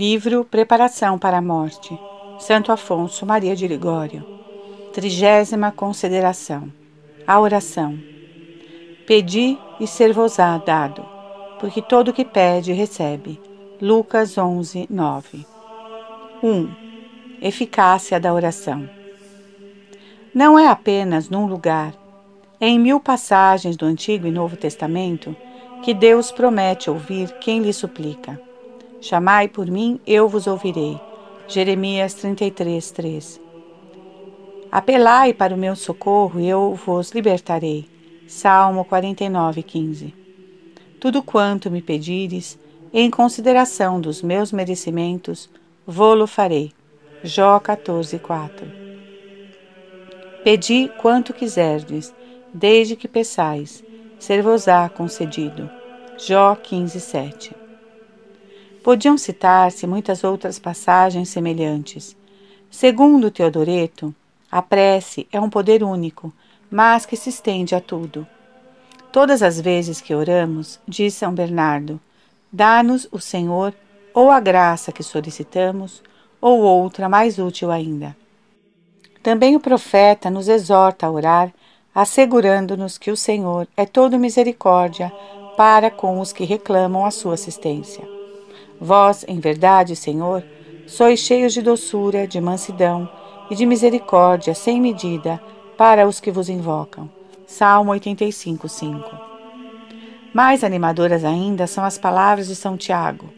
Livro Preparação para a Morte. Santo Afonso Maria de Ligório. Trigésima Consideração. A oração. Pedi e ser-vos-á dado, porque todo o que pede recebe. Lucas 11, 9. 1. Eficácia da oração. Não é apenas num lugar, é em mil passagens do Antigo e Novo Testamento que Deus promete ouvir quem lhe suplica. Chamai por mim, eu vos ouvirei. Jeremias 33, 3. Apelai para o meu socorro eu vos libertarei. Salmo 49, 15. Tudo quanto me pedires, em consideração dos meus merecimentos, vô-lo farei. Jó 14, 4. Pedi quanto quiserdes, desde que peçais, ser-vos-á concedido. Jó 15, 7. Podiam citar-se muitas outras passagens semelhantes. Segundo Teodoreto, a prece é um poder único, mas que se estende a tudo. Todas as vezes que oramos, diz São Bernardo, dá-nos o Senhor ou a graça que solicitamos, ou outra mais útil ainda. Também o profeta nos exorta a orar, assegurando-nos que o Senhor é todo misericórdia para com os que reclamam a sua assistência. Vós, em verdade, Senhor, sois cheios de doçura, de mansidão e de misericórdia sem medida para os que vos invocam. Salmo 85, 5. Mais animadoras ainda são as palavras de São Tiago.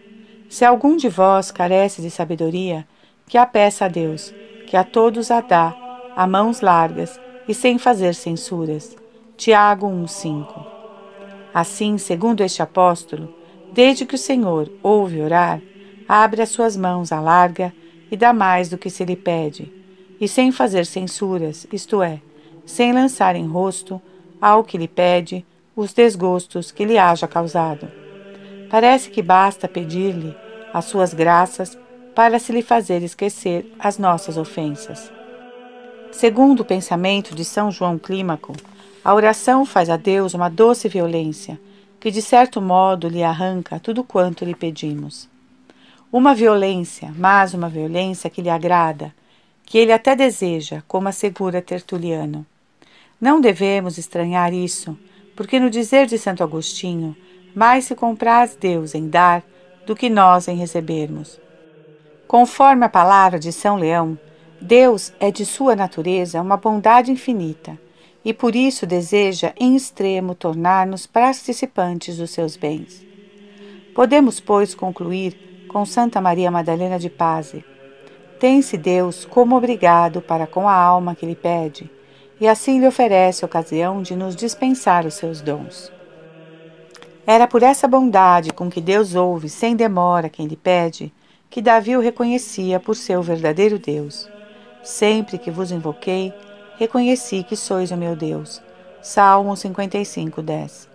Se algum de vós carece de sabedoria, que a peça a Deus, que a todos a dá, a mãos largas e sem fazer censuras. Tiago 1:5. Assim, segundo este apóstolo, Desde que o Senhor ouve orar, abre as suas mãos, alarga e dá mais do que se lhe pede, e sem fazer censuras, isto é, sem lançar em rosto ao que lhe pede os desgostos que lhe haja causado. Parece que basta pedir-lhe as suas graças para se lhe fazer esquecer as nossas ofensas. Segundo o pensamento de São João Clímaco, a oração faz a Deus uma doce violência que de certo modo lhe arranca tudo quanto lhe pedimos. Uma violência, mas uma violência que lhe agrada, que ele até deseja, como assegura Tertuliano. Não devemos estranhar isso, porque no dizer de Santo Agostinho, mais se compraz Deus em dar do que nós em recebermos. Conforme a palavra de São Leão, Deus é de sua natureza uma bondade infinita e por isso deseja em extremo tornar-nos participantes dos seus bens. Podemos, pois, concluir com Santa Maria Madalena de Paz: tem-se Deus como obrigado para com a alma que lhe pede, e assim lhe oferece ocasião de nos dispensar os seus dons. Era por essa bondade com que Deus ouve sem demora quem lhe pede, que Davi o reconhecia por seu verdadeiro Deus. Sempre que vos invoquei, reconheci que sois o meu Deus. Salmo 55, 10.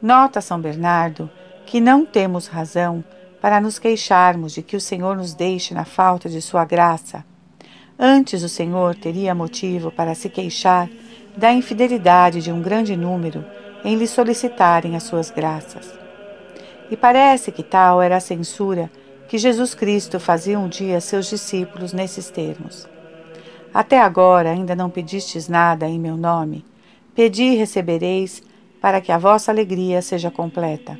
Nota São Bernardo que não temos razão para nos queixarmos de que o Senhor nos deixe na falta de sua graça. Antes o Senhor teria motivo para se queixar da infidelidade de um grande número em lhe solicitarem as suas graças. E parece que tal era a censura que Jesus Cristo fazia um dia a seus discípulos nesses termos. Até agora ainda não pedistes nada em meu nome. Pedi e recebereis, para que a vossa alegria seja completa.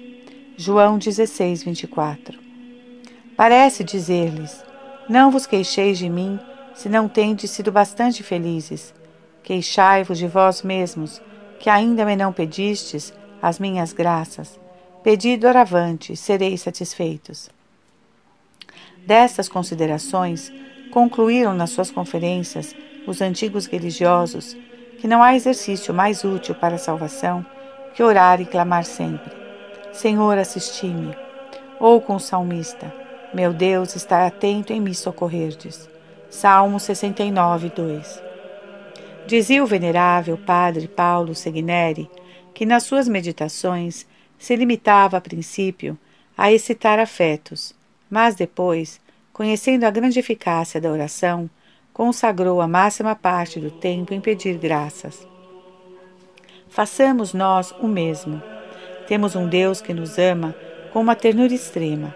João 16, 24. Parece dizer-lhes: Não vos queixeis de mim, se não tendes sido bastante felizes. Queixai-vos de vós mesmos, que ainda me não pedistes as minhas graças. Pedi doravante, sereis satisfeitos. Destas considerações, concluíram nas suas conferências os antigos religiosos que não há exercício mais útil para a salvação que orar e clamar sempre: Senhor, assisti-me. Ou com o salmista: Meu Deus, está atento em me socorrerdes. Salmo 69, 2. Dizia o venerável padre Paulo Segneri que nas suas meditações se limitava a princípio a excitar afetos, mas depois conhecendo a grande eficácia da oração, consagrou a máxima parte do tempo em pedir graças. Façamos nós o mesmo. Temos um Deus que nos ama com uma ternura extrema.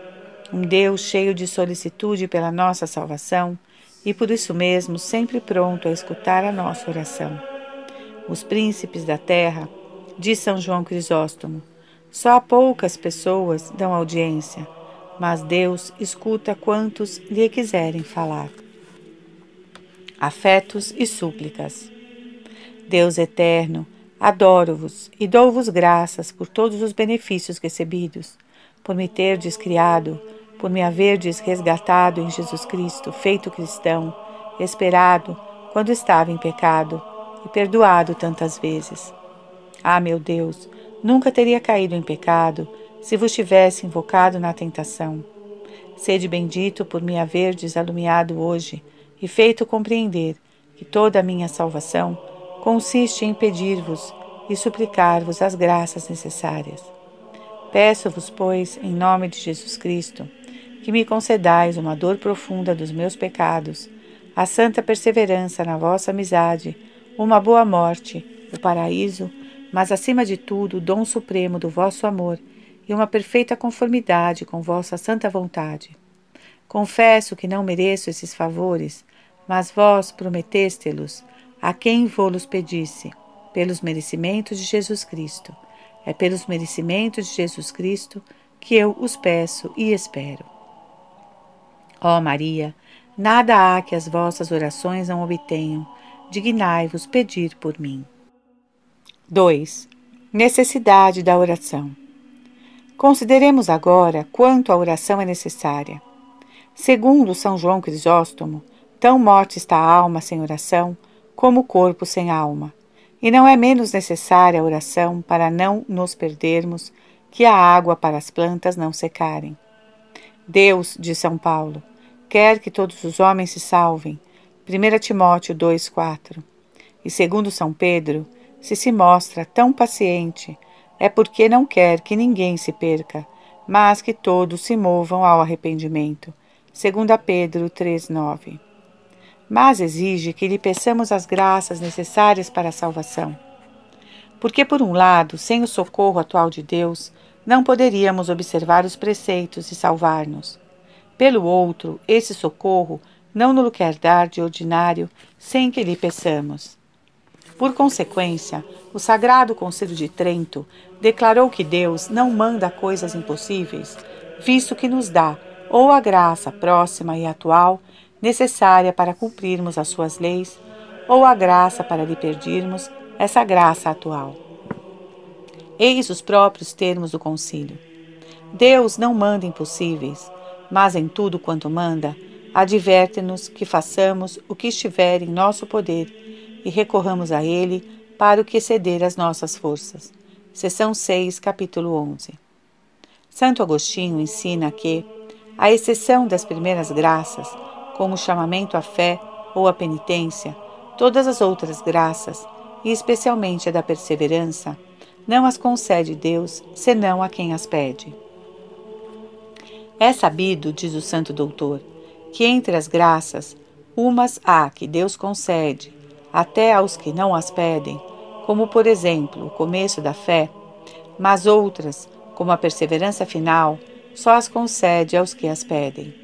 um Deus cheio de solicitude pela nossa salvação e por isso mesmo sempre pronto a escutar a nossa oração. Os príncipes da terra, diz São João Crisóstomo, só poucas pessoas dão audiência, mas Deus escuta quantos lhe quiserem falar. Afetos e súplicas. Deus eterno, adoro-vos e dou-vos graças por todos os benefícios recebidos, por me terdes criado, por me haverdes resgatado em Jesus Cristo, feito cristão, esperado quando estava em pecado e perdoado tantas vezes. Ah, meu Deus, nunca teria caído em pecado se vos tivesse invocado na tentação. Sede bendito por me haverdes alumiado hoje e feito compreender que toda a minha salvação consiste em pedir-vos e suplicar-vos as graças necessárias. Peço-vos, pois, em nome de Jesus Cristo, que me concedais uma dor profunda dos meus pecados, a santa perseverança na vossa amizade, uma boa morte, o paraíso, mas acima de tudo o dom supremo do vosso amor e uma perfeita conformidade com vossa santa vontade. Confesso que não mereço esses favores, mas vós prometeste-los a quem vô-los pedisse, pelos merecimentos de Jesus Cristo. É pelos merecimentos de Jesus Cristo que eu os peço e espero. Ó Maria, nada há que as vossas orações não obtenham. Dignai-vos pedir por mim. 2. Necessidade da oração. Consideremos agora quanto a oração é necessária. Segundo São João Crisóstomo, tão morte está a alma sem oração como o corpo sem alma. E não é menos necessária a oração para não nos perdermos que a água para as plantas não secarem. Deus, diz São Paulo, quer que todos os homens se salvem. 1 Timóteo 2,4. E segundo São Pedro, se se mostra tão paciente, é porque não quer que ninguém se perca, mas que todos se movam ao arrependimento. 2 Pedro 3,9 mas exige que lhe peçamos as graças necessárias para a salvação. Porque, por um lado, sem o socorro atual de Deus, não poderíamos observar os preceitos e salvar-nos. Pelo outro, esse socorro não nos quer dar de ordinário sem que lhe peçamos. Por consequência, o Sagrado Conselho de Trento declarou que Deus não manda coisas impossíveis, visto que nos dá ou a graça próxima e atual necessária para cumprirmos as suas leis, ou a graça para lhe pedirmos essa graça atual. Eis os próprios termos do concílio. Deus não manda impossíveis, mas em tudo quanto manda, adverte-nos que façamos o que estiver em nosso poder e recorramos a Ele para o que exceder as nossas forças. Seção 6, capítulo 11. Santo Agostinho ensina que, à exceção das primeiras graças, como o chamamento à fé ou à penitência, todas as outras graças, e especialmente a da perseverança, não as concede Deus, senão a quem as pede. É sabido, diz o santo doutor, que entre as graças, umas há que Deus concede, até aos que não as pedem, como por exemplo o começo da fé, mas outras, como a perseverança final, só as concede aos que as pedem.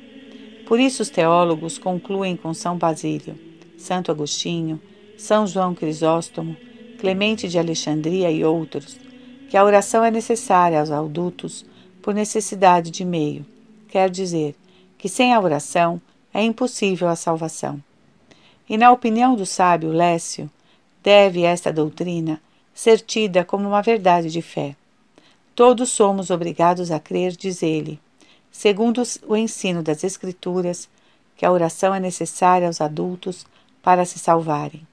Por isso, os teólogos concluem com São Basílio, Santo Agostinho, São João Crisóstomo, Clemente de Alexandria e outros, que a oração é necessária aos adultos por necessidade de meio, quer dizer, que sem a oração é impossível a salvação. E na opinião do sábio Lécio, deve esta doutrina ser tida como uma verdade de fé. Todos somos obrigados a crer, diz ele, segundo o ensino das Escrituras, que a oração é necessária aos adultos para se salvarem.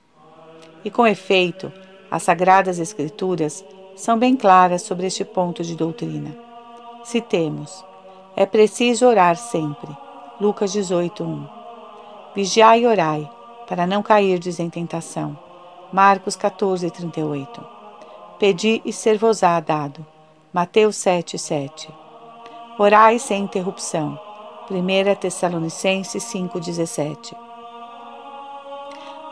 E com efeito, as Sagradas Escrituras são bem claras sobre este ponto de doutrina. Citemos: É preciso orar sempre. Lucas 18:1. Vigiai e orai, para não cairdes em tentação. Marcos 14:38. Pedi e ser-vos-á dado. Mateus 7:7. Orai sem interrupção. 1 Tessalonicenses 5,17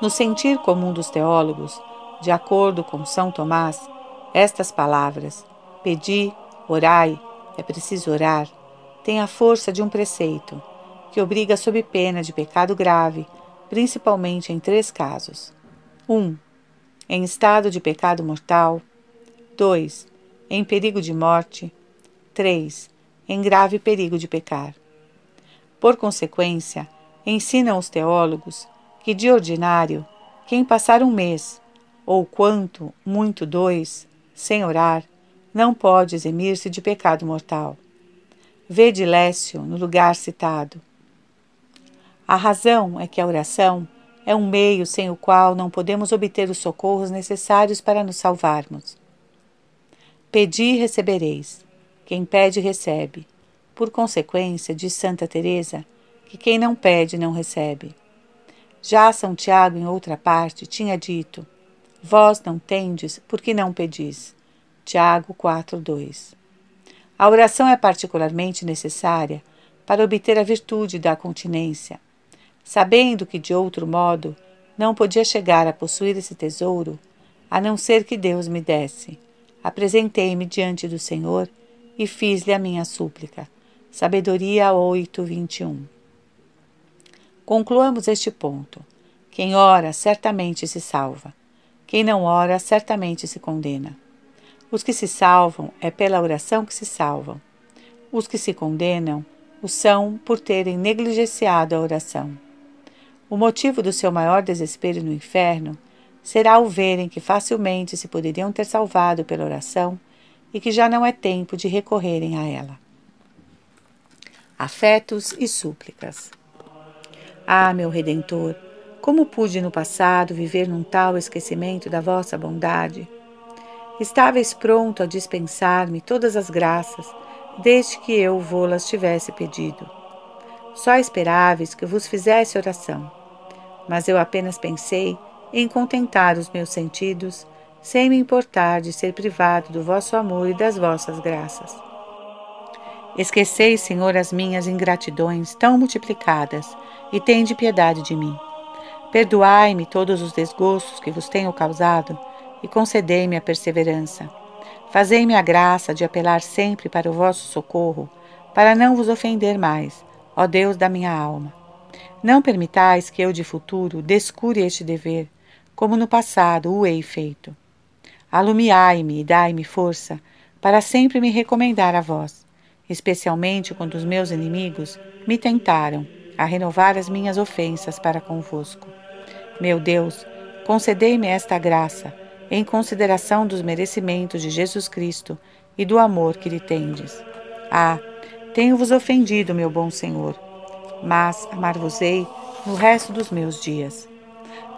No sentir comum dos teólogos, de acordo com São Tomás, estas palavras, pedi, orai, é preciso orar, tem a força de um preceito, que obriga sob pena de pecado grave, principalmente em três casos: 1. Um, em estado de pecado mortal. 2. Em perigo de morte. 3. Em grave perigo de pecar. Por consequência, ensinam os teólogos que, de ordinário, quem passar um mês, ou quanto, muito dois, sem orar, não pode eximir-se de pecado mortal. Vede Lécio no lugar citado. A razão é que a oração é um meio sem o qual não podemos obter os socorros necessários para nos salvarmos. Pedi e recebereis. Quem pede, recebe. Por consequência, diz Santa Teresa, que quem não pede não recebe. Já São Tiago, em outra parte, tinha dito: Vós não tendes, porque não pedis. Tiago 4:2. A oração é particularmente necessária para obter a virtude da continência. Sabendo que de outro modo não podia chegar a possuir esse tesouro, a não ser que Deus me desse, apresentei-me diante do Senhor e fiz-lhe a minha súplica. Sabedoria 8, 21. Concluamos este ponto. Quem ora certamente se salva. Quem não ora certamente se condena. Os que se salvam é pela oração que se salvam. Os que se condenam o são por terem negligenciado a oração. O motivo do seu maior desespero no inferno será o verem que facilmente se poderiam ter salvado pela oração e que já não é tempo de recorrerem a ela. Afetos e súplicas. Ah, meu Redentor, como pude no passado viver num tal esquecimento da vossa bondade? Estáveis pronto a dispensar-me todas as graças, desde que eu vô-las tivesse pedido. Só esperáveis que vos fizesse oração. Mas eu apenas pensei em contentar os meus sentidos, sem me importar de ser privado do vosso amor e das vossas graças. Esqueceis, Senhor, as minhas ingratidões tão multiplicadas, e tende piedade de mim. Perdoai-me todos os desgostos que vos tenho causado, e concedei-me a perseverança. Fazei-me a graça de apelar sempre para o vosso socorro, para não vos ofender mais, ó Deus da minha alma. Não permitais que eu de futuro descure este dever, como no passado o hei feito. Alumiai-me e dai-me força para sempre me recomendar a vós especialmente quando os meus inimigos me tentaram a renovar as minhas ofensas para convosco. Meu Deus, concedei-me esta graça, em consideração dos merecimentos de Jesus Cristo e do amor que lhe tendes. Ah, tenho-vos ofendido, meu bom Senhor, mas amar-vos-ei no resto dos meus dias.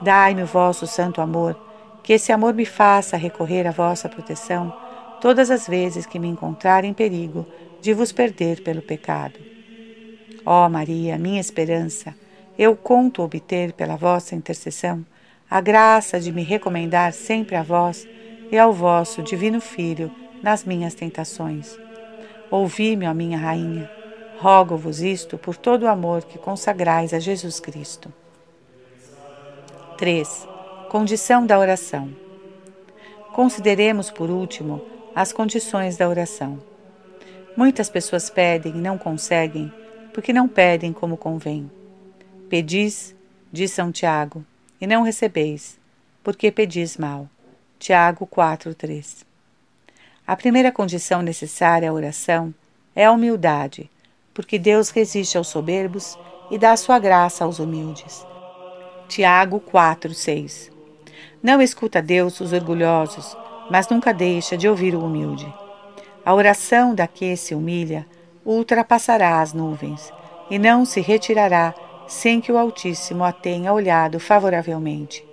Dai-me o vosso santo amor, que esse amor me faça recorrer à vossa proteção todas as vezes que me encontrar em perigo de vos perder pelo pecado. Ó Maria, minha esperança, eu conto obter pela vossa intercessão a graça de me recomendar sempre a vós e ao vosso Divino Filho nas minhas tentações. Ouvi-me, ó minha Rainha, rogo-vos isto por todo o amor que consagrais a Jesus Cristo. 3. Condição da oração. Consideremos, por último, as condições da oração. Muitas pessoas pedem e não conseguem, porque não pedem como convém. Pedis, diz São Tiago, e não recebeis, porque pedis mal. Tiago 4:3. A primeira condição necessária à oração é a humildade, porque Deus resiste aos soberbos e dá sua graça aos humildes. Tiago 4:6. Não escuta Deus os orgulhosos, mas nunca deixa de ouvir o humilde. A oração da que se humilha ultrapassará as nuvens e não se retirará sem que o Altíssimo a tenha olhado favoravelmente.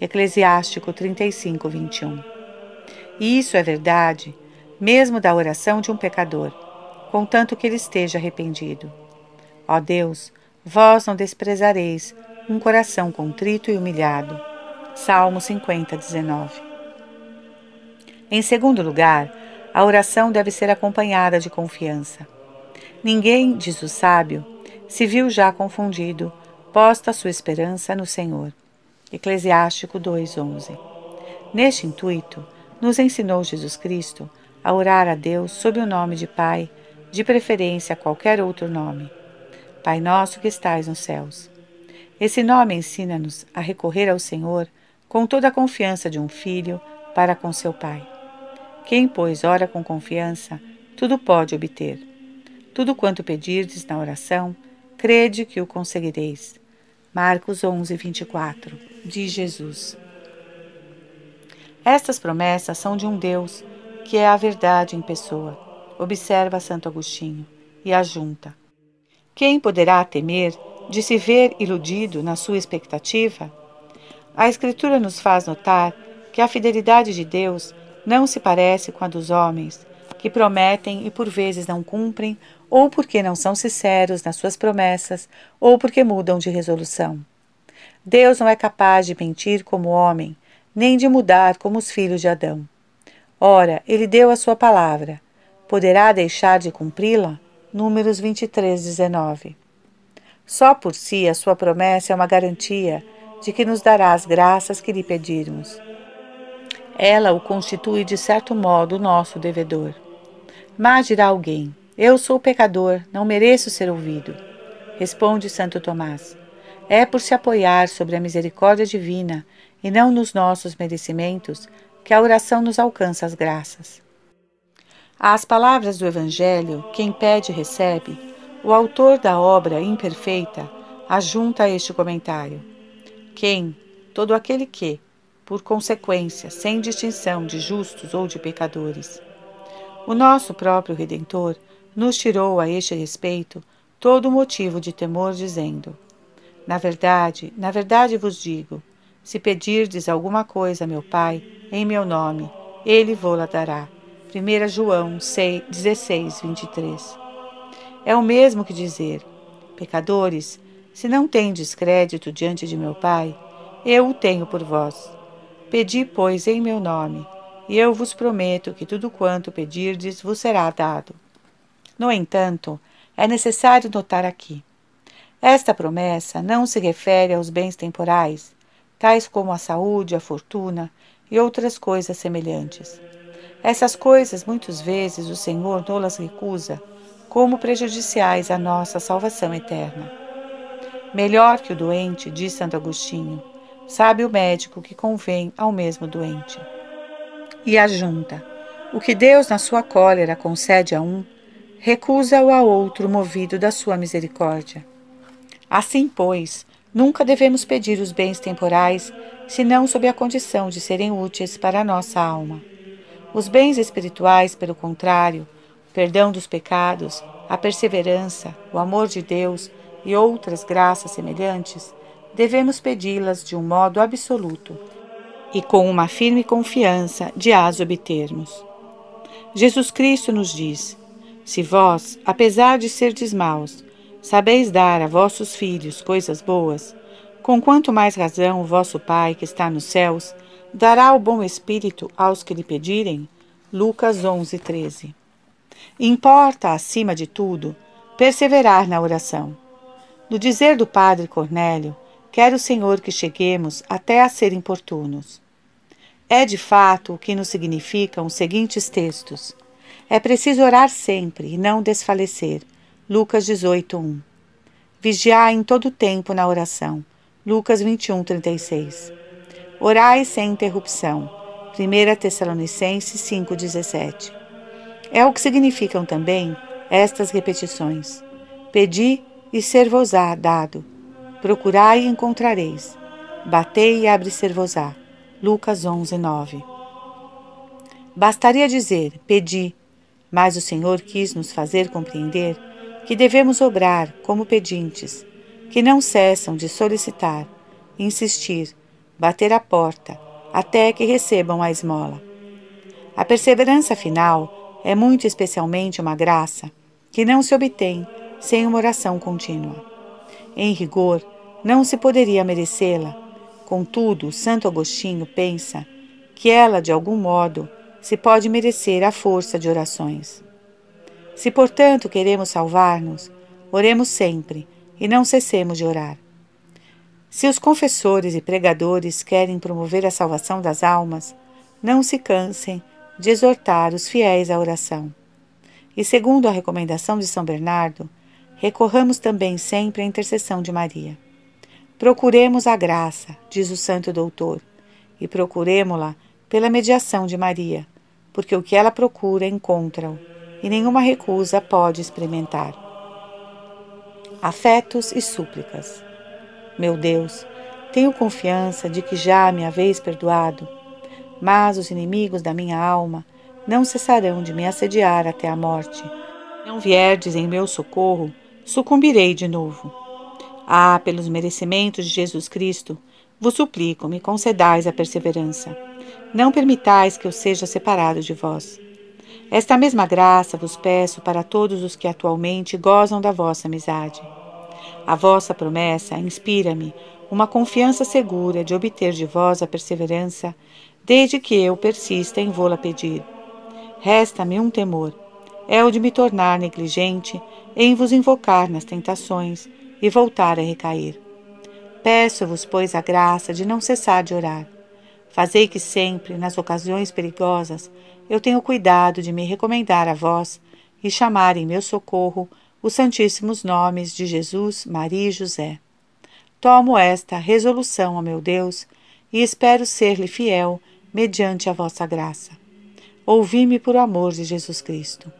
Eclesiástico 35, 21. E isso é verdade, mesmo da oração de um pecador, contanto que ele esteja arrependido. Ó Deus, vós não desprezareis um coração contrito e humilhado. Salmo 50, 19. Em segundo lugar, a oração deve ser acompanhada de confiança. Ninguém, diz o sábio, se viu já confundido, posta sua esperança no Senhor. Eclesiástico 2:11. Neste intuito, nos ensinou Jesus Cristo a orar a Deus sob o nome de Pai, de preferência qualquer outro nome. Pai nosso que estais nos céus. Esse nome ensina-nos a recorrer ao Senhor com toda a confiança de um filho para com seu pai. Quem, pois, ora com confiança, tudo pode obter. Tudo quanto pedirdes na oração, crede que o conseguireis. Marcos 11, 24, diz Jesus. Estas promessas são de um Deus que é a verdade em pessoa, observa Santo Agostinho, e ajunta. Quem poderá temer de se ver iludido na sua expectativa? A Escritura nos faz notar que a fidelidade de Deus não se parece com a dos homens, que prometem e por vezes não cumprem, ou porque não são sinceros nas suas promessas, ou porque mudam de resolução. Deus não é capaz de mentir como homem, nem de mudar como os filhos de Adão. Ora, ele deu a sua palavra. Poderá deixar de cumpri-la? Números 23, 19. Só por si a sua promessa é uma garantia de que nos dará as graças que lhe pedirmos. Ela o constitui de certo modo o nosso devedor. Mas dirá alguém: Eu sou pecador, não mereço ser ouvido. Responde Santo Tomás: É por se apoiar sobre a misericórdia divina e não nos nossos merecimentos que a oração nos alcança as graças. Às palavras do Evangelho, quem pede recebe, o autor da obra imperfeita ajunta este comentário. Quem, todo aquele que, por consequência, sem distinção de justos ou de pecadores. O nosso próprio Redentor nos tirou a este respeito todo motivo de temor, dizendo: Na verdade, na verdade vos digo, se pedirdes alguma coisa a meu Pai, em meu nome, ele vô-la dará. 1 João 6, 16, 23. É o mesmo que dizer: Pecadores, se não tendes crédito diante de meu Pai, eu o tenho por vós. Pedi, pois, em meu nome, e eu vos prometo que tudo quanto pedirdes vos será dado. No entanto, é necessário notar aqui: esta promessa não se refere aos bens temporais, tais como a saúde, a fortuna e outras coisas semelhantes. Essas coisas muitas vezes o Senhor não-las recusa como prejudiciais à nossa salvação eterna. Melhor que o doente, diz Santo Agostinho, sabe o médico que convém ao mesmo doente. E ajunta: o que Deus, na sua cólera, concede a um, recusa-o a outro movido da sua misericórdia. Assim, pois, nunca devemos pedir os bens temporais senão sob a condição de serem úteis para a nossa alma. Os bens espirituais, pelo contrário, o perdão dos pecados, a perseverança, o amor de Deus e outras graças semelhantes, devemos pedi-las de um modo absoluto e com uma firme confiança de as obtermos. Jesus Cristo nos diz: Se vós, apesar de serdes maus, sabeis dar a vossos filhos coisas boas, com quanto mais razão o vosso Pai, que está nos céus, dará o bom Espírito aos que lhe pedirem? Lucas 11, 13. Importa, acima de tudo, perseverar na oração. No dizer do padre Cornélio, quer o Senhor que cheguemos até a ser importunos. É de fato o que nos significam os seguintes textos. É preciso orar sempre e não desfalecer. Lucas 18, 1. Vigiar em todo tempo na oração Lucas 21, 36. Orai sem interrupção. 1 Tessalonicenses 5, 17. É o que significam também estas repetições. Pedi e ser-vos-á dado. Procurai e encontrareis. Batei e abre-ser-vos-á. Lucas 11, 9. Bastaria dizer, pedi, mas o Senhor quis nos fazer compreender que devemos obrar como pedintes, que não cessam de solicitar, insistir, bater a porta, até que recebam a esmola. A perseverança final é muito especialmente uma graça que não se obtém sem uma oração contínua. Em rigor, não se poderia merecê-la, contudo, Santo Agostinho pensa que ela, de algum modo, se pode merecer a força de orações. Se, portanto, queremos salvar-nos, oremos sempre e não cessemos de orar. Se os confessores e pregadores querem promover a salvação das almas, não se cansem de exortar os fiéis à oração. E segundo a recomendação de São Bernardo, recorramos também sempre à intercessão de Maria. Procuremos a graça, diz o santo doutor, e procuremo-la pela mediação de Maria, porque o que ela procura encontra-o, e nenhuma recusa pode experimentar. Afetos e súplicas. Meu Deus, tenho confiança de que já me haveis perdoado, mas os inimigos da minha alma não cessarão de me assediar até a morte. Não vierdes em meu socorro, sucumbirei de novo. Ah, pelos merecimentos de Jesus Cristo, vos suplico, me concedais a perseverança. Não permitais que eu seja separado de vós. Esta mesma graça vos peço para todos os que atualmente gozam da vossa amizade. A vossa promessa inspira-me uma confiança segura de obter de vós a perseverança, desde que eu persista em vô-la pedir. Resta-me um temor, é o de me tornar negligente em vos invocar nas tentações e voltar a recair. Peço-vos, pois, a graça de não cessar de orar. Fazei que sempre, nas ocasiões perigosas, eu tenha cuidado de me recomendar a vós e chamar em meu socorro os santíssimos nomes de Jesus, Maria e José. Tomo esta resolução, ó meu Deus, e espero ser-lhe fiel mediante a vossa graça. Ouvi-me por amor de Jesus Cristo.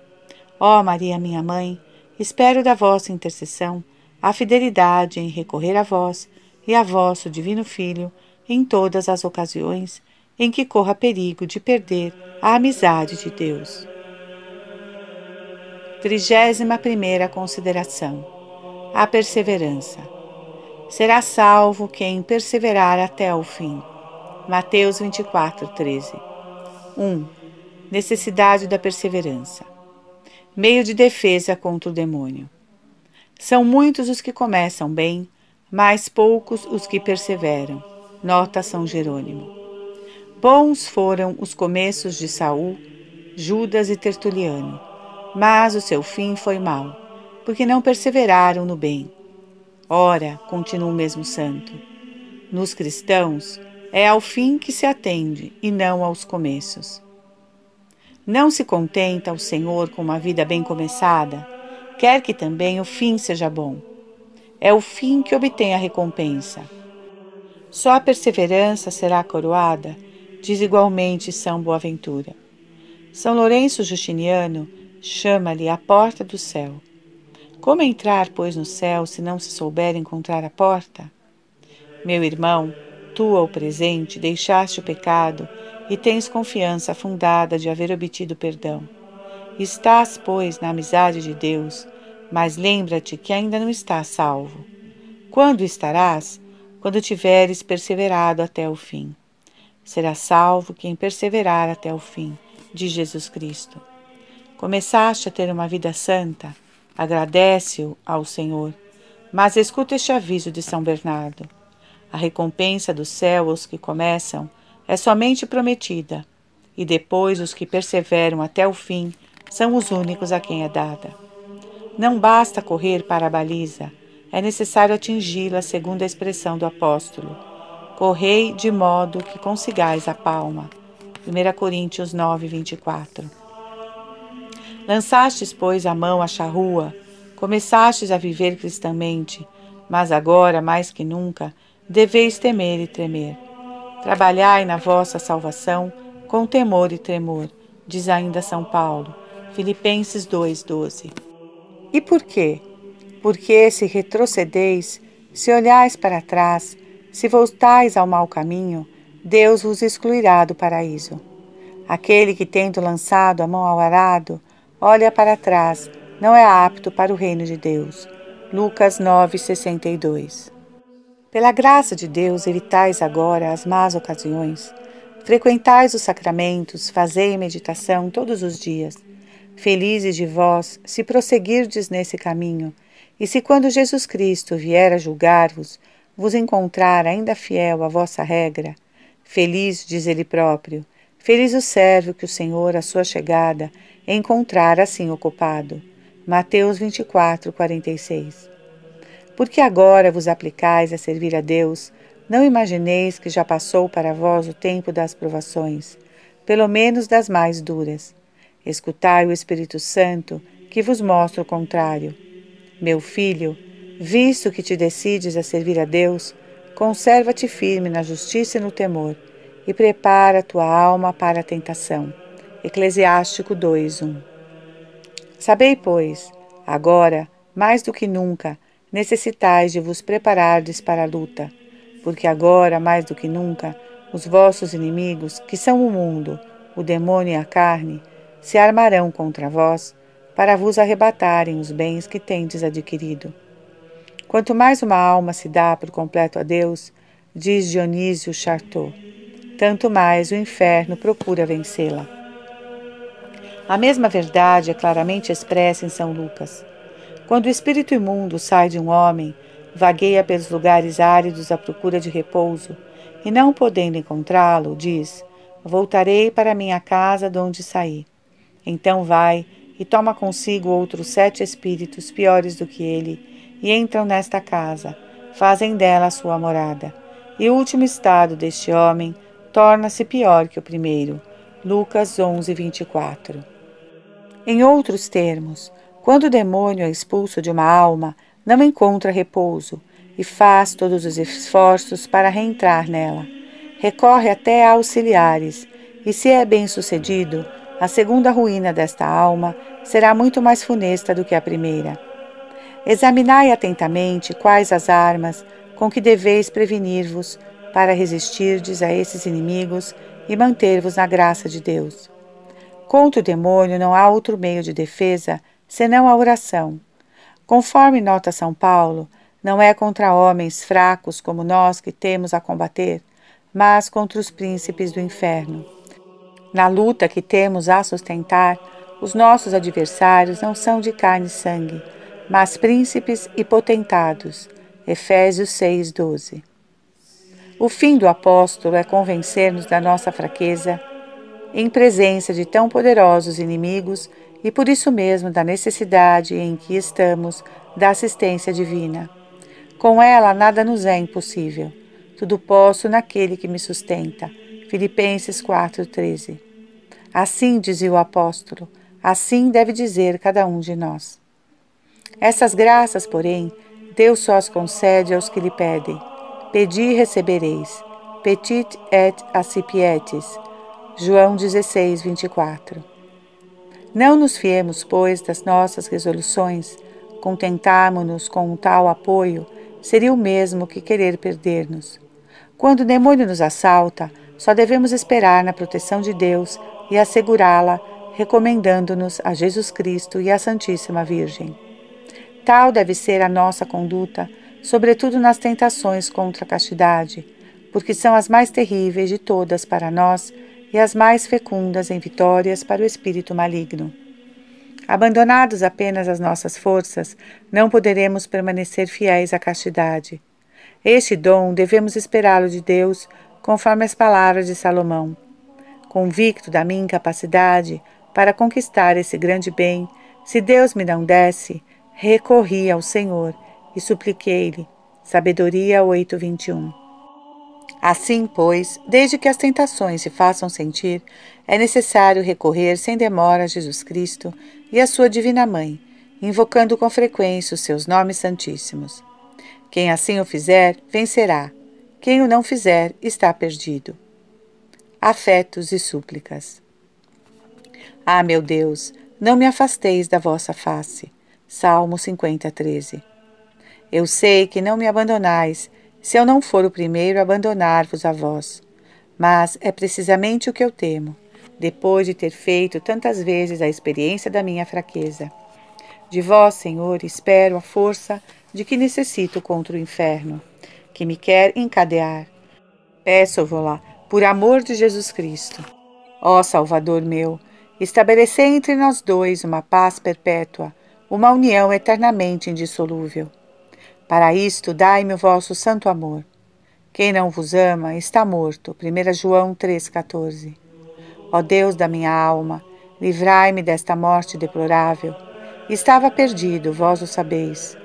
Ó Maria, minha mãe, espero da vossa intercessão a fidelidade em recorrer a vós e a vosso Divino Filho em todas as ocasiões em que corra perigo de perder a amizade de Deus. Trigésima primeira consideração: a perseverança. Será salvo quem perseverar até o fim. Mateus 24, 13. 1. Necessidade da perseverança. Meio de defesa contra o demônio. São muitos os que começam bem, mas poucos os que perseveram. Nota São Jerônimo. Bons foram os começos de Saul, Judas e Tertuliano, mas o seu fim foi mau, porque não perseveraram no bem. Ora, continua o mesmo santo, nos cristãos é ao fim que se atende e não aos começos. Não se contenta o Senhor com uma vida bem começada, quer que também o fim seja bom. É o fim que obtém a recompensa. Só a perseverança será coroada, diz igualmente São Boaventura. São Lourenço Justiniano chama-lhe a porta do céu. Como entrar, pois, no céu se não se souber encontrar a porta? Meu irmão, tu, ao presente, deixaste o pecado e tens confiança fundada de haver obtido perdão. Estás, pois, na amizade de Deus, mas lembra-te que ainda não estás salvo. Quando estarás? Quando tiveres perseverado até o fim. Será salvo quem perseverar até o fim, de Jesus Cristo. Começaste a ter uma vida santa, agradece-o ao Senhor, mas escuta este aviso de São Bernardo. A recompensa do céu aos que começam é somente prometida, e depois os que perseveram até o fim são os únicos a quem é dada. Não basta correr para a baliza, é necessário atingi-la, segundo a expressão do apóstolo. Correi de modo que consigais a palma. 1 Coríntios 9, 24. Lançastes, pois, a mão à charrua, começastes a viver cristamente, mas agora, mais que nunca, deveis temer e tremer. Trabalhai na vossa salvação com temor e tremor, diz ainda São Paulo, Filipenses 2,12. E por quê? Porque se retrocedeis, se olhais para trás, se voltais ao mau caminho, Deus vos excluirá do paraíso. Aquele que, tendo lançado a mão ao arado, olha para trás, não é apto para o reino de Deus. Lucas 9,62 pela graça de Deus, evitais agora as más ocasiões. Frequentais os sacramentos, fazei meditação todos os dias. Felizes de vós, se prosseguirdes nesse caminho, e se quando Jesus Cristo vier a julgar-vos, vos encontrar ainda fiel à vossa regra. Feliz, diz ele próprio, feliz o servo que o Senhor, à sua chegada, encontrar assim ocupado. Mateus 24, 46 porque agora vos aplicais a servir a Deus, não imagineis que já passou para vós o tempo das provações, pelo menos das mais duras. Escutai o Espírito Santo, que vos mostra o contrário. Meu filho, visto que te decides a servir a Deus, conserva-te firme na justiça e no temor, e prepara tua alma para a tentação. Eclesiástico 2:1. Sabei, pois, agora, mais do que nunca, necessitais de vos preparardes para a luta, porque agora, mais do que nunca, os vossos inimigos, que são o mundo, o demônio e a carne, se armarão contra vós para vos arrebatarem os bens que tendes adquirido. Quanto mais uma alma se dá por completo a Deus, diz Dionísio Chartot, tanto mais o inferno procura vencê-la. A mesma verdade é claramente expressa em São Lucas. Quando o espírito imundo sai de um homem, vagueia pelos lugares áridos à procura de repouso, e não podendo encontrá-lo, diz: Voltarei para minha casa de onde saí. Então vai e toma consigo outros sete espíritos piores do que ele, e entram nesta casa, fazem dela sua morada. E o último estado deste homem torna-se pior que o primeiro. Lucas 11, 24. Em outros termos, quando o demônio é expulso de uma alma, não encontra repouso e faz todos os esforços para reentrar nela. Recorre até a auxiliares, e se é bem sucedido, a segunda ruína desta alma será muito mais funesta do que a primeira. Examinai atentamente quais as armas com que deveis prevenir-vos para resistirdes a esses inimigos e manter-vos na graça de Deus. Contra o demônio não há outro meio de defesa senão a oração. Conforme nota São Paulo, não é contra homens fracos como nós que temos a combater, mas contra os príncipes do inferno. Na luta que temos a sustentar, os nossos adversários não são de carne e sangue, mas príncipes e potentados. Efésios 6:12. O fim do apóstolo é convencer-nos da nossa fraqueza em presença de tão poderosos inimigos e por isso mesmo da necessidade em que estamos da assistência divina. Com ela nada nos é impossível. Tudo posso naquele que me sustenta. Filipenses 4:13. Assim dizia o apóstolo, assim deve dizer cada um de nós. Essas graças, porém, Deus só as concede aos que lhe pedem. Pedi e recebereis. Petit et accipietis. João 16, 24. Não nos fiemos, pois, das nossas resoluções. Contentarmos-nos com um tal apoio seria o mesmo que querer perder-nos. Quando o demônio nos assalta, só devemos esperar na proteção de Deus e assegurá-la, recomendando-nos a Jesus Cristo e à Santíssima Virgem. Tal deve ser a nossa conduta, sobretudo nas tentações contra a castidade, porque são as mais terríveis de todas para nós e as mais fecundas em vitórias para o espírito maligno. Abandonados apenas às nossas forças, não poderemos permanecer fiéis à castidade. Este dom devemos esperá-lo de Deus, conforme as palavras de Salomão. Convicto da minha incapacidade para conquistar esse grande bem, se Deus me não desse, recorri ao Senhor e supliquei-lhe. Sabedoria 8:21. Assim, pois, desde que as tentações se façam sentir, é necessário recorrer sem demora a Jesus Cristo e a sua Divina Mãe, invocando com frequência os seus nomes santíssimos. Quem assim o fizer, vencerá. Quem o não fizer, está perdido. Afetos e súplicas. Ah, meu Deus, não me afasteis da vossa face. Salmo 50, 13. Eu sei que não me abandonais se eu não for o primeiro a abandonar-vos a vós. Mas é precisamente o que eu temo, depois de ter feito tantas vezes a experiência da minha fraqueza. De vós, Senhor, espero a força de que necessito contra o inferno, que me quer encadear. Peço-vos-la, por amor de Jesus Cristo. Ó Salvador meu, estabelecei entre nós dois uma paz perpétua, uma união eternamente indissolúvel. Para isto, dai-me o vosso santo amor. Quem não vos ama está morto. 1 João 3,14. Ó Deus da minha alma, livrai-me desta morte deplorável. Estava perdido, vós o sabeis.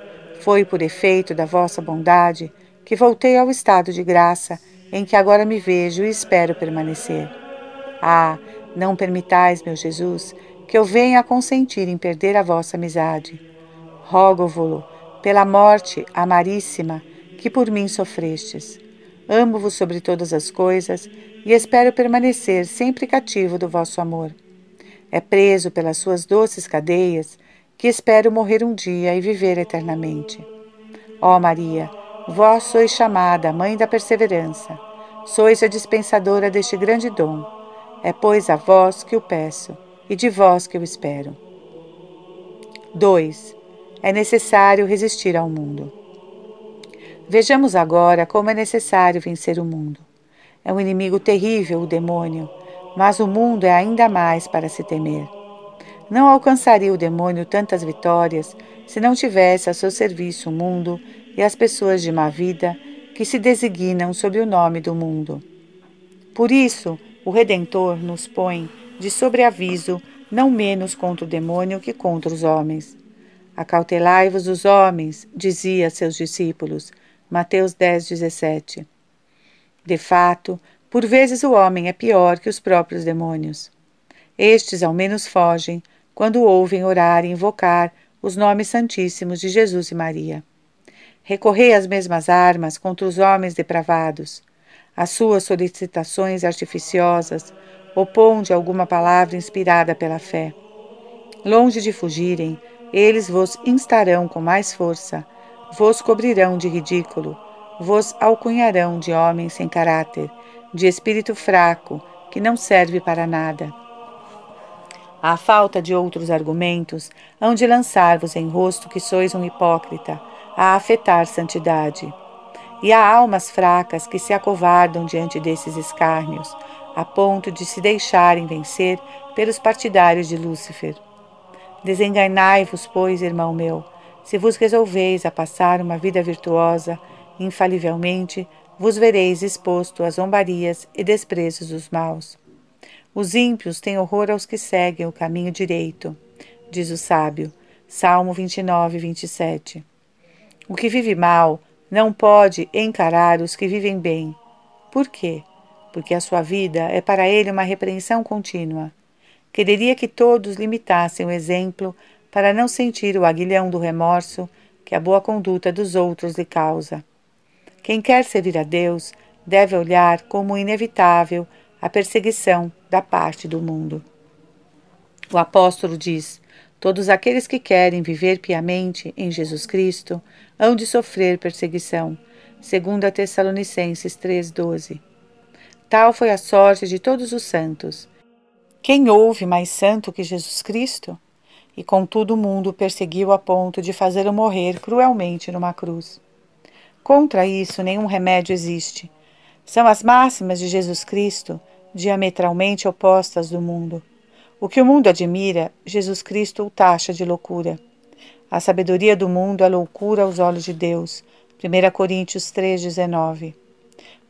Foi por efeito da vossa bondade que voltei ao estado de graça em que agora me vejo e espero permanecer. Ah, não permitais, meu Jesus, que eu venha a consentir em perder a vossa amizade. Rogo-vo-lo, pela morte amaríssima que por mim sofrestes. Amo-vos sobre todas as coisas e espero permanecer sempre cativo do vosso amor. É preso pelas suas doces cadeias que espero morrer um dia e viver eternamente. Ó Maria, vós sois chamada Mãe da Perseverança, sois a dispensadora deste grande dom. É, pois, a vós que o peço e de vós que eu espero. 2. É necessário resistir ao mundo. Vejamos agora como é necessário vencer o mundo. É um inimigo terrível, o demônio, mas o mundo é ainda mais para se temer. Não alcançaria o demônio tantas vitórias se não tivesse a seu serviço o mundo e as pessoas de má vida que se designam sob o nome do mundo. Por isso, o Redentor nos põe de sobreaviso não menos contra o demônio que contra os homens. Acautelai-vos dos homens, dizia a seus discípulos. Mateus 10, 17. De fato, por vezes o homem é pior que os próprios demônios. Estes ao menos fogem quando ouvem orar e invocar os nomes santíssimos de Jesus e Maria. Recorrei às mesmas armas contra os homens depravados. As suas solicitações artificiosas oponde alguma palavra inspirada pela fé. Longe de fugirem, eles vos instarão com mais força, vos cobrirão de ridículo, vos alcunharão de homem sem caráter, de espírito fraco, que não serve para nada. À falta de outros argumentos, hão de lançar-vos em rosto que sois um hipócrita, a afetar santidade. E há almas fracas que se acovardam diante desses escárnios, a ponto de se deixarem vencer pelos partidários de Lúcifer. Desenganai-vos, pois, irmão meu, se vos resolveis a passar uma vida virtuosa, infalivelmente vos vereis exposto às zombarias e desprezos dos maus. Os ímpios têm horror aos que seguem o caminho direito, diz o sábio. Salmo 29, 27. O que vive mal não pode encarar os que vivem bem. Por quê? Porque a sua vida é para ele uma repreensão contínua. Quereria que todos limitassem o exemplo para não sentir o aguilhão do remorso que a boa conduta dos outros lhe causa. Quem quer servir a Deus deve olhar como inevitável a perseguição da parte do mundo. O apóstolo diz: Todos aqueles que querem viver piamente em Jesus Cristo hão de sofrer perseguição. 2 Tessalonicenses 3,12. Tal foi a sorte de todos os santos. Quem houve mais santo que Jesus Cristo? E contudo o mundo perseguiu a ponto de fazê-lo morrer cruelmente numa cruz. Contra isso, nenhum remédio existe. São as máximas de Jesus Cristo, diametralmente opostas do mundo. O que o mundo admira, Jesus Cristo o taxa de loucura. A sabedoria do mundo é loucura aos olhos de Deus. 1 Coríntios 3,19.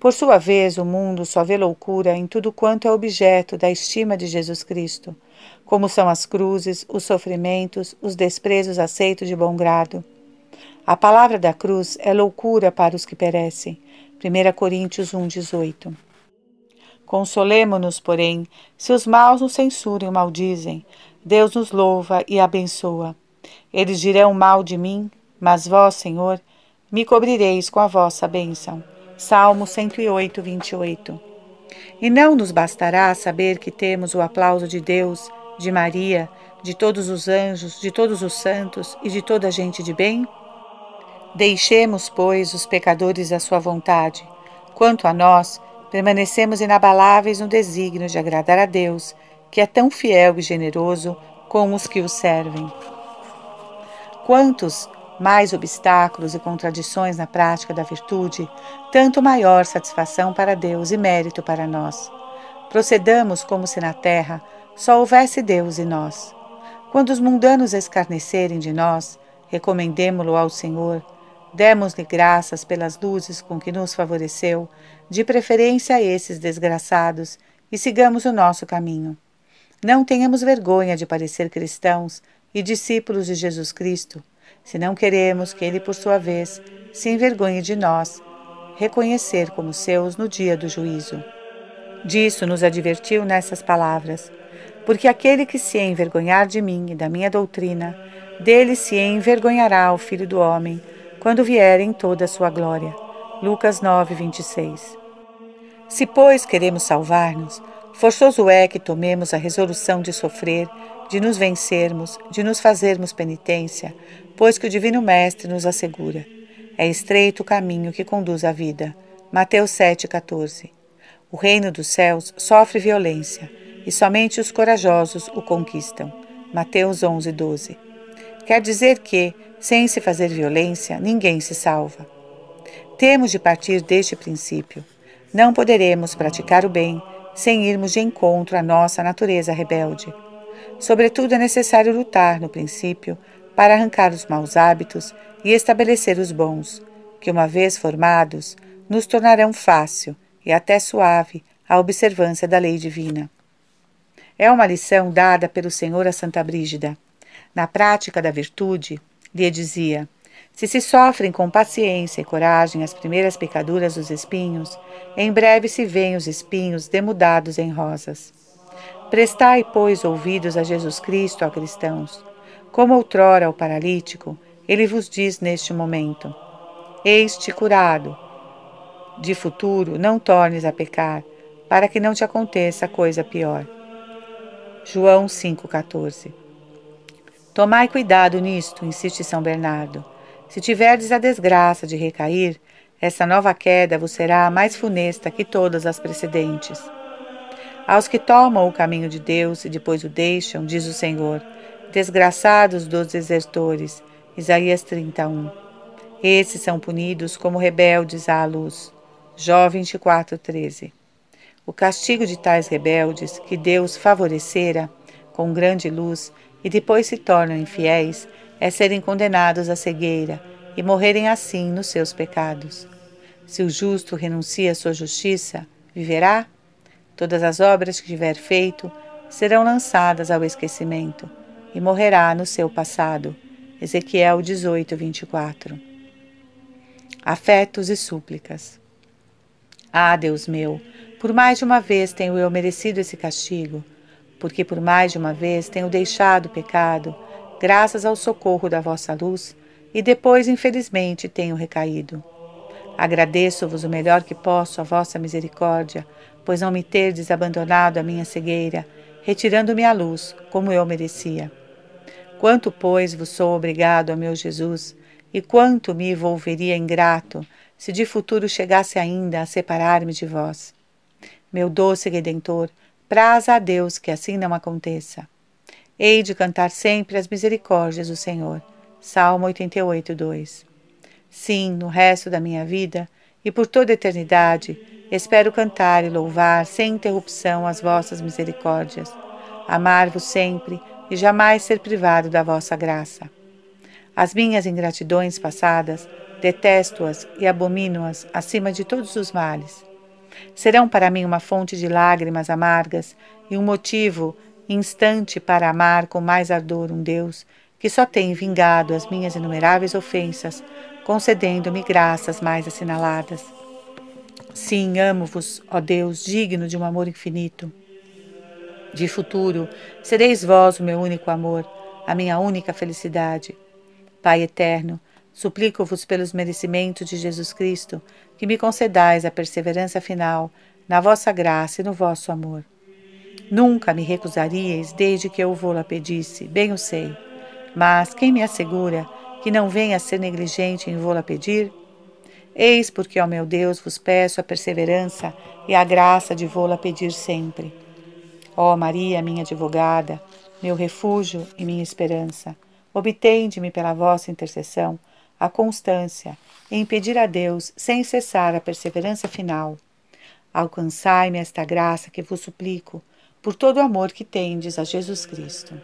Por sua vez, o mundo só vê loucura em tudo quanto é objeto da estima de Jesus Cristo, como são as cruzes, os sofrimentos, os desprezos aceitos de bom grado. A palavra da cruz é loucura para os que perecem. 1 Coríntios 1,18 Consolemo-nos, porém, se os maus nos censuram e maldizem. Deus nos louva e abençoa. Eles dirão mal de mim, mas vós, Senhor, me cobrireis com a vossa bênção. Salmo 108, 28. E não nos bastará saber que temos o aplauso de Deus, de Maria, de todos os anjos, de todos os santos e de toda a gente de bem? Deixemos, pois, os pecadores à sua vontade. Quanto a nós, permanecemos inabaláveis no desígnio de agradar a Deus, que é tão fiel e generoso como os que o servem. Quantos mais obstáculos e contradições na prática da virtude, tanto maior satisfação para Deus e mérito para nós. Procedamos como se na terra só houvesse Deus e nós. Quando os mundanos escarnecerem de nós, recomendemo-lo ao Senhor Demos-lhe graças pelas luzes com que nos favoreceu, de preferência a esses desgraçados, e sigamos o nosso caminho. Não tenhamos vergonha de parecer cristãos e discípulos de Jesus Cristo, se não queremos que ele, por sua vez, se envergonhe de nós, reconhecer como seus no dia do juízo. Disso nos advertiu nessas palavras: Porque aquele que se envergonhar de mim e da minha doutrina, dele se envergonhará o Filho do Homem, quando vier em toda a sua glória. Lucas 9, 26. Se, pois, queremos salvar-nos, forçoso é que tomemos a resolução de sofrer, de nos vencermos, de nos fazermos penitência, pois que o Divino Mestre nos assegura. É estreito o caminho que conduz à vida. Mateus 7,14. O reino dos céus sofre violência, e somente os corajosos o conquistam. Mateus 11:12. Quer dizer que, sem se fazer violência, ninguém se salva. Temos de partir deste princípio. Não poderemos praticar o bem sem irmos de encontro à nossa natureza rebelde. Sobretudo, é necessário lutar, no princípio, para arrancar os maus hábitos e estabelecer os bons, que, uma vez formados, nos tornarão fácil e até suave a observância da lei divina. É uma lição dada pelo Senhor a Santa Brígida. Na prática da virtude, lhe dizia: se se sofrem com paciência e coragem as primeiras picaduras dos espinhos, em breve se veem os espinhos demudados em rosas. Prestai, pois, ouvidos a Jesus Cristo, ó cristãos. Como outrora ao paralítico, ele vos diz neste momento: Eis-te curado, de futuro não tornes a pecar, para que não te aconteça coisa pior. João 5,14 Tomai cuidado nisto, insiste São Bernardo. Se tiverdes a desgraça de recair, essa nova queda vos será mais funesta que todas as precedentes. Aos que tomam o caminho de Deus e depois o deixam, diz o Senhor, desgraçados dos desertores. Isaías 31. Esses são punidos como rebeldes à luz. Jó 24, 13. O castigo de tais rebeldes, que Deus favorecera com grande luz e depois se tornam infiéis, é serem condenados à cegueira e morrerem assim nos seus pecados. Se o justo renuncia à sua justiça, viverá? Todas as obras que tiver feito serão lançadas ao esquecimento e morrerá no seu passado. Ezequiel 18, 24. Afetos e súplicas. Ah, Deus meu, por mais de uma vez tenho eu merecido esse castigo, porque por mais de uma vez tenho deixado o pecado, graças ao socorro da vossa luz, e depois, infelizmente, tenho recaído. Agradeço-vos o melhor que posso a vossa misericórdia, pois não me terdes abandonado a minha cegueira, retirando-me a luz, como eu merecia. Quanto, pois, vos sou obrigado, ó meu Jesus, e quanto me volveria ingrato se de futuro chegasse ainda a separar-me de vós. Meu doce Redentor, praza a Deus que assim não aconteça. Hei de cantar sempre as misericórdias do Senhor. Salmo 88, 2. Sim, no resto da minha vida e por toda a eternidade, espero cantar e louvar sem interrupção as vossas misericórdias, amar-vos sempre e jamais ser privado da vossa graça. As minhas ingratidões passadas detesto-as e abomino-as acima de todos os males. Serão para mim uma fonte de lágrimas amargas e um motivo instante para amar com mais ardor um Deus que só tem vingado as minhas inumeráveis ofensas, concedendo-me graças mais assinaladas. Sim, amo-vos, ó Deus, digno de um amor infinito. De futuro, sereis vós o meu único amor, a minha única felicidade. Pai eterno, Suplico-vos pelos merecimentos de Jesus Cristo que me concedais a perseverança final na vossa graça e no vosso amor. Nunca me recusaríeis desde que eu vou-la pedisse, bem o sei. Mas quem me assegura que não venha a ser negligente em vou-la pedir? Eis porque, ó meu Deus, vos peço a perseverança e a graça de vou-la pedir sempre. Ó Maria, minha advogada, meu refúgio e minha esperança, obtende-me pela vossa intercessão a constância em pedir a Deus sem cessar a perseverança final. Alcançai-me esta graça que vos suplico, por todo o amor que tendes a Jesus Cristo.